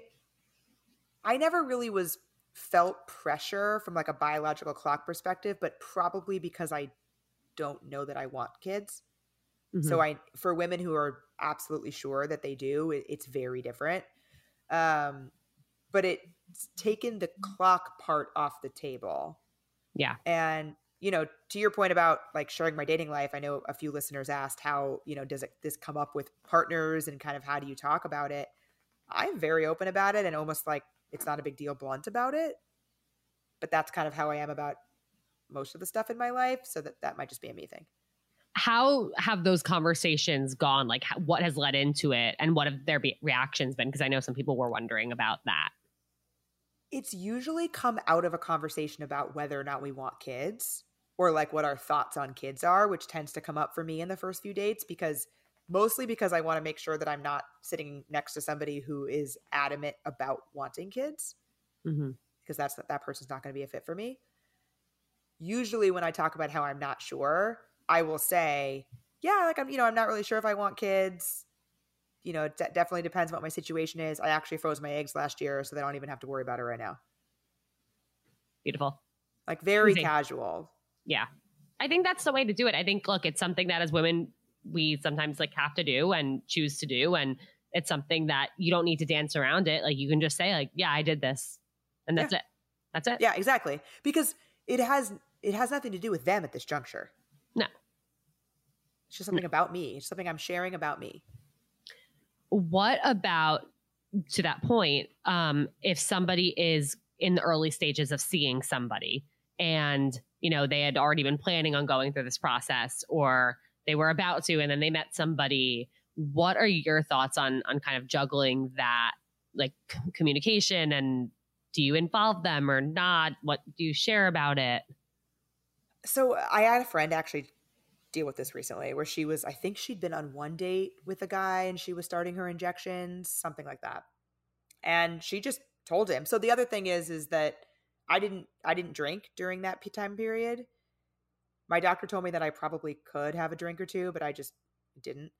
i never really was felt pressure from like a biological clock perspective but probably because i don't know that i want kids. So i for women who are absolutely sure that they do it, it's very different. Um but it's taken the clock part off the table. Yeah. and you know to your point about like sharing my dating life i know a few listeners asked how you know does it this come up with partners and kind of how do you talk about it? I'm very open about it and almost like it's not a big deal blunt about it but that's kind of how i am about most of the stuff in my life so that that might just be a me thing. How have those conversations gone? Like what has led into it and what have their be- reactions been? Because i know some people were wondering about that. It's usually come out of a conversation about whether or not we want kids or like what our thoughts on kids are, which tends to come up for me in the first few dates because mostly because I want to make sure that I'm not sitting next to somebody who is adamant about wanting kids Mm-hmm. because that's that person's not going to be a fit for me. Usually when I talk about how I'm not sure, I will say, yeah, like I'm, you know, I'm not really sure if I want kids. You know, it de- definitely depends what my situation is. I actually froze my eggs last year, so they don't even have to worry about it right now. Beautiful. Like very casual. Yeah. I think that's the way to do it. I think, look, it's something that as women, we sometimes like have to do and choose to do. And it's something that you don't need to dance around it. Like you can just say, like, yeah, I did this. And that's it. That's it. Yeah, exactly. Because it has it has nothing to do with them at this juncture. No. It's just something about me. It's something I'm sharing about me. What about to that point, um, if somebody is in the early stages of seeing somebody and you know they had already been planning on going through this process or they were about to and then they met somebody what are your thoughts on on kind of juggling that like communication and do you involve them or not what do you share about it So I had a friend actually deal with this recently where she was I think she'd been on one date with a guy and she was starting her injections, something like that. And she just told him. So the other thing is is that I didn't I didn't drink during that time period. My doctor told me that I probably could have a drink or two, but I just didn't.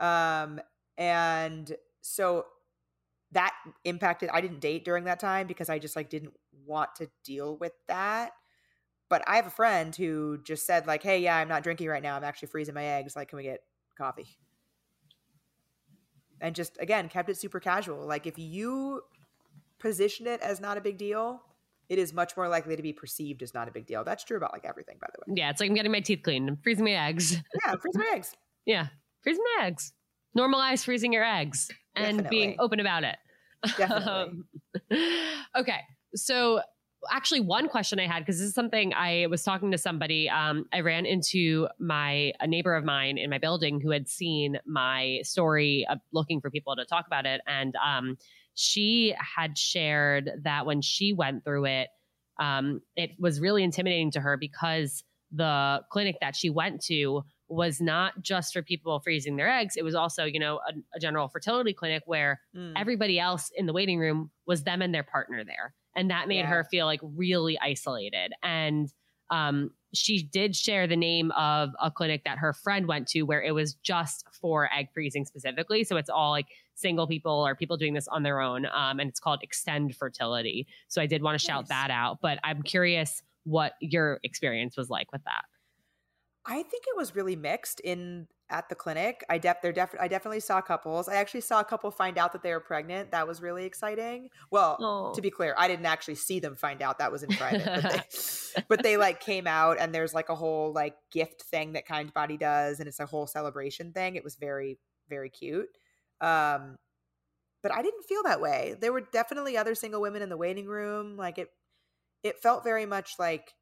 Um and so that impacted I didn't date during that time because I just like didn't want to deal with that but I have a friend who just said like, "Hey, yeah, I'm not drinking right now. I'm actually freezing my eggs. Like, can we get coffee?" And just again kept it super casual. Like if you position it as not a big deal, it is much more likely to be perceived as not a big deal. That's true about like everything, by the way. yeah it's like i'm getting my teeth cleaned i'm freezing my eggs Yeah, freeze my eggs. yeah freezing my eggs normalize freezing your eggs and being open about it Definitely. Um, okay. So actually one question I had, because this is something I was talking to somebody. Um, I ran into my a neighbor of mine in my building who had seen my story of looking for people to talk about it. And um, she had shared that when she went through it, um, it was really intimidating to her because the clinic that she went to was not just for people freezing their eggs. It was also, you know, a, a general fertility clinic where Mm. everybody else in the waiting room was them and their partner there. And that made Yeah. her feel like really isolated. And um, she did share the name of a clinic that her friend went to where it was just for egg freezing specifically. So it's all like single people or people doing this on their own. Um, and it's called Extend Fertility. So I did want to shout that out. But I'm curious what your experience was like with that. I think it was really mixed in at the clinic. I def there def- I definitely saw couples. I actually saw a couple find out that they were pregnant. That was really exciting. Well, Oh. to be clear, I didn't actually see them find out. That was in private. but, they, but they like came out and there's like a whole like gift thing that Kindbody does and it's a whole celebration thing. It was very very cute. Um but I didn't feel that way. There were definitely other single women in the waiting room. Like it it felt very much like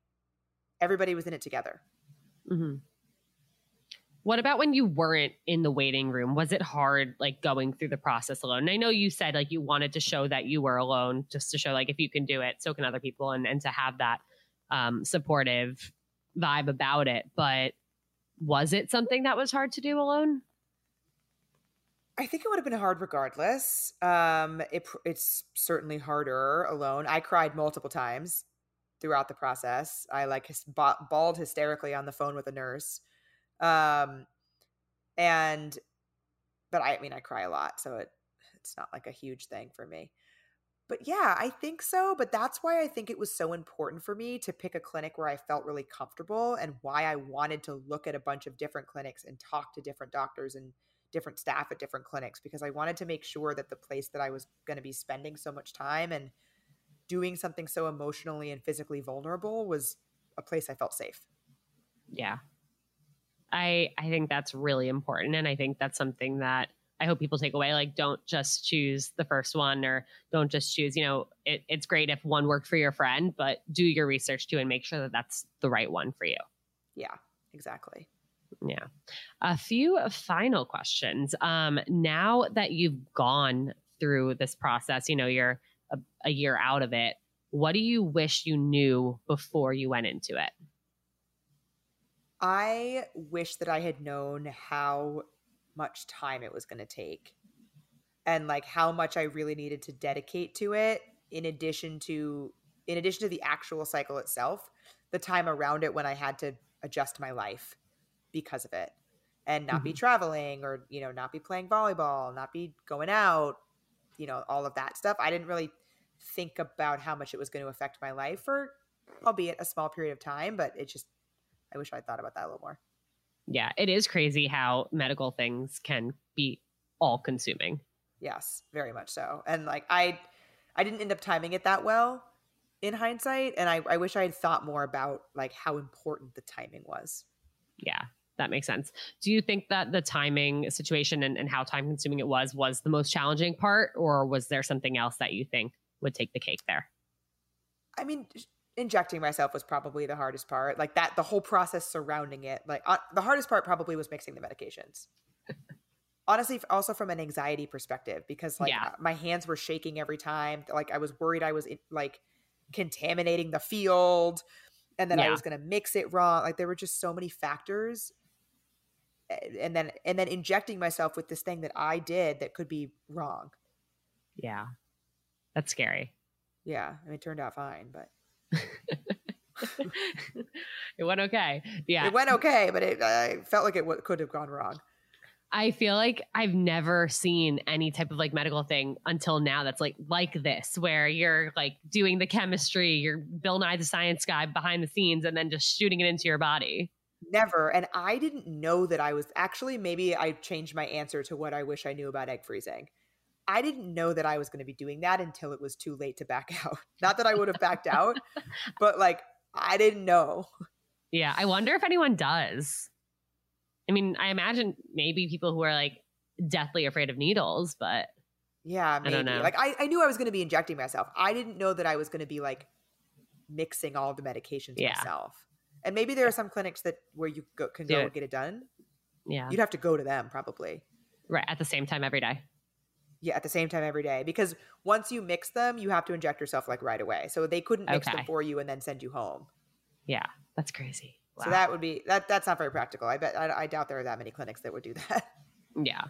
everybody was in it together. Mm-hmm. What about when you weren't in the waiting room? Was it hard, like going through the process alone? And I know you said like you wanted to show that you were alone, just to show like if you can do it, so can other people, and and to have that um, supportive vibe about it. But was it something that was hard to do alone? I think it would have been hard regardless. Um, it, it's certainly harder alone. I cried multiple times throughout the process. I like ba- bawled hysterically on the phone with a nurse. Um, and, but I, I mean, I cry a lot, so it, it's not like a huge thing for me. But yeah, I think so. But that's why I think it was so important for me to pick a clinic where I felt really comfortable and why I wanted to look at a bunch of different clinics and talk to different doctors and different staff at different clinics because I wanted to make sure that the place that I was going to be spending so much time and doing something so emotionally and physically vulnerable was a place I felt safe. Yeah. I I think that's really important and I think that's something that I hope people take away like don't just choose the first one or don't just choose, you know, it, it's great if one worked for your friend, but do your research too and make sure that that's the right one for you. Yeah, exactly. Yeah. A few final questions. Um, now that you've gone through this process, you know, you're a, a year out of it. What do you wish you knew before you went into it? I wish that I had known how much time it was going to take and like how much I really needed to dedicate to it in addition to in addition to the actual cycle itself, the time around it when I had to adjust my life because of it and not mm-hmm. be traveling or you know not be playing volleyball, not be going out, you know, all of that stuff. I didn't really think about how much it was going to affect my life for albeit a small period of time, but it just I wish I'd thought about that a little more. Yeah, it is crazy how medical things can be all consuming. Yes, very much so. And like I I didn't end up timing it that well in hindsight. And I, I wish I had thought more about like how important the timing was. Yeah, that makes sense. Do you think that the timing situation and, and how time consuming it was was the most challenging part, or was there something else that you think would take the cake there? I mean, injecting myself was probably the hardest part. Like that, the whole process surrounding it. Like uh, the hardest part probably was mixing the medications. Honestly, also from an anxiety perspective, because like yeah. my hands were shaking every time. Like I was worried I was in, like contaminating the field, and then yeah. I was going to mix it wrong. Like there were just so many factors. And then and then injecting myself with this thing that I did that could be wrong. Yeah, that's scary. Yeah, I mean, it turned out fine, but it went okay. Yeah. It went okay, but it uh, felt like it w- could have gone wrong. I feel like I've never seen any type of like medical thing until now that's like like this, where you're like doing the chemistry, you're Bill Nye the science guy behind the scenes, and then just shooting it into your body. Never. And I didn't know that I was actually maybe I changed my answer to what I wish I knew about egg freezing. I didn't know that I was going to be doing that until it was too late to back out. Not that I would have backed out, but like I didn't know. Yeah, I wonder if anyone does. I mean, I imagine maybe people who are like deathly afraid of needles, but yeah, maybe. I don't know. Like I, I knew I was going to be injecting myself. I didn't know that I was going to be like mixing all the medications yeah. myself. And maybe there are some clinics that where you go, can go and get it done. Yeah, you'd have to go to them probably. Right at the same time every day. Yeah, at the same time every day because once you mix them, you have to inject yourself like right away. So they couldn't mix okay. them for you and then send you home. Yeah, that's crazy. Wow. So that would be that. That's not very practical. I bet. I, I doubt there are that many clinics that would do that. Yeah.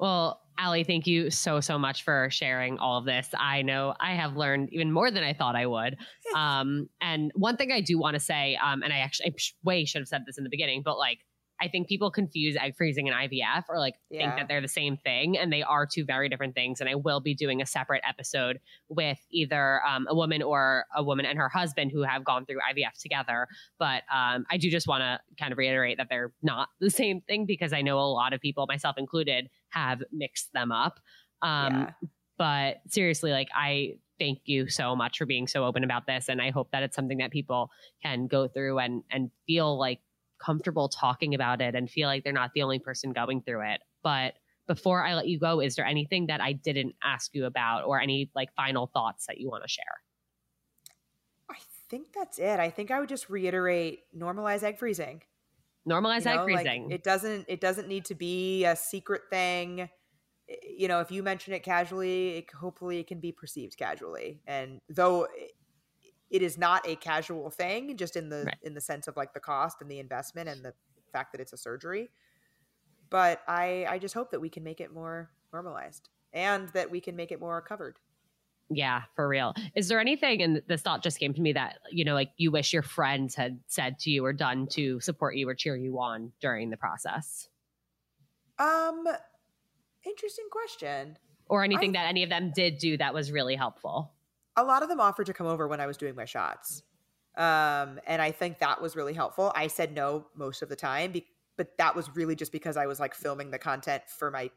Well, Ali, thank you so, so much for sharing all of this. I know I have learned even more than I thought I would. Um, and one thing I do want to say, um, and I actually I way should have said this in the beginning, but like I think people confuse egg freezing and IVF or like yeah. think that they're the same thing, and they are two very different things. And I will be doing a separate episode with either um, a woman or a woman and her husband who have gone through IVF together. But um, I do just want to kind of reiterate that they're not the same thing because I know a lot of people, myself included, have mixed them up. Um, yeah. But seriously, like I thank you so much for being so open about this, and I hope that it's something that people can go through and and feel like comfortable talking about it and feel like they're not the only person going through it. But before I let you go, is there anything that I didn't ask you about or any like final thoughts that you want to share? I think that's it. I think I would just reiterate normalize egg freezing. Normalize you know, egg freezing. Like it doesn't it doesn't need to be a secret thing. You know, if you mention it casually, it, hopefully it can be perceived casually. And though it is not a casual thing just in the right. in the sense of like the cost and the investment and the fact that it's a surgery but i i just hope that we can make it more normalized and that we can make it more covered yeah for real is there anything and this thought just came to me that you know like you wish your friends had said to you or done to support you or cheer you on during the process um interesting question or anything I, that any of them did do that was really helpful a lot of them offered to come over when I was doing my shots. Um, and I think that was really helpful. I said no most of the time, be- but that was really just because I was like filming the content for my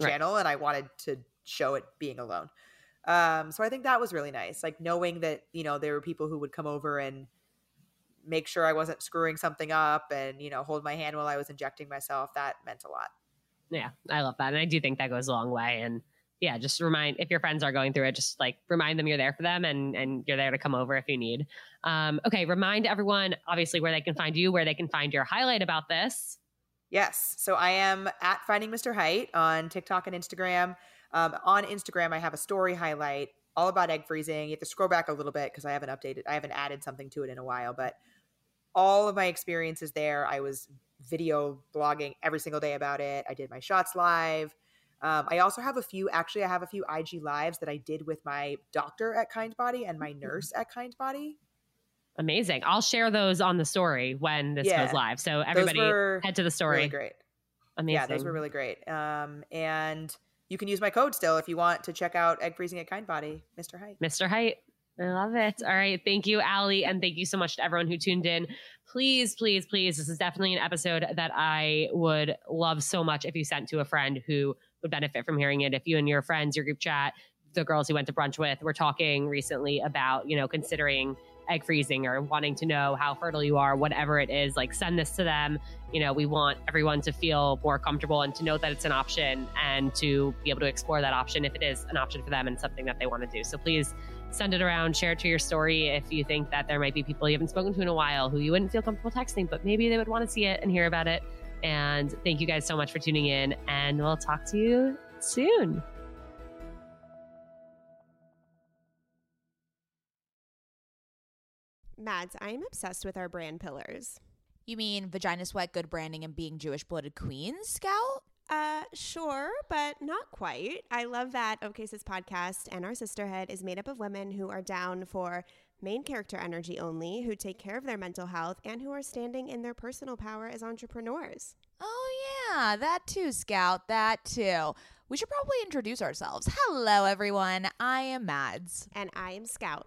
channel right. and I wanted to show it being alone. Um, so I think that was really nice. Like knowing that, you know, there were people who would come over and make sure I wasn't screwing something up and, you know, hold my hand while I was injecting myself. That meant a lot. Yeah, I love that. And I do think that goes a long way. And yeah, just remind if your friends are going through it, just like remind them you're there for them and and you're there to come over if you need. Um, okay, remind everyone obviously where they can find you, where they can find your highlight about this. Yes, so I am at Finding Mr. Height on TikTok and Instagram. Um, on Instagram, I have a story highlight all about egg freezing. You have to scroll back a little bit because I haven't updated, I haven't added something to it in a while, but all of my experiences there. I was video blogging every single day about it. I did my shots live. Um, I also have a few, actually, I have a few IG lives that I did with my doctor at Kindbody and my Mm-hmm. nurse at Kindbody. Amazing. I'll share those on the story when this Yeah. goes live. So everybody head to the story. Really great. Amazing. Yeah, those were really great. Um, and you can use my code still if you want to check out egg freezing at Kindbody, Mr. Height. Mr. Height. I love it. All right. Thank you, Ali. And thank you so much to everyone who tuned in. Please, please, please. This is definitely an episode that I would love so much if you sent to a friend who would benefit from hearing it. If you and your friends, your group chat, the girls who went to brunch with, were talking recently about, you know, considering egg freezing or wanting to know how fertile you are, whatever it is, like send this to them. You know, we want everyone to feel more comfortable and to know that it's an option and to be able to explore that option if it is an option for them and something that they want to do. So please send it around, share it to your story if you think that there might be people you haven't spoken to in a while who you wouldn't feel comfortable texting, but maybe they would want to see it and hear about it. And thank you guys so much for tuning in, and we'll talk to you soon. Mads, I am obsessed with our brand pillars. You mean vagina sweat, good branding, and being Jewish blooded queens, Scout? Uh, sure, but not quite. I love that OK Sis podcast and our sisterhood is made up of women who are down for main character energy only, who take care of their mental health, and who are standing in their personal power as entrepreneurs. Oh, yeah, that too, Scout, that too. We should probably introduce ourselves. Hello, everyone. I am Mads, And I am Scout.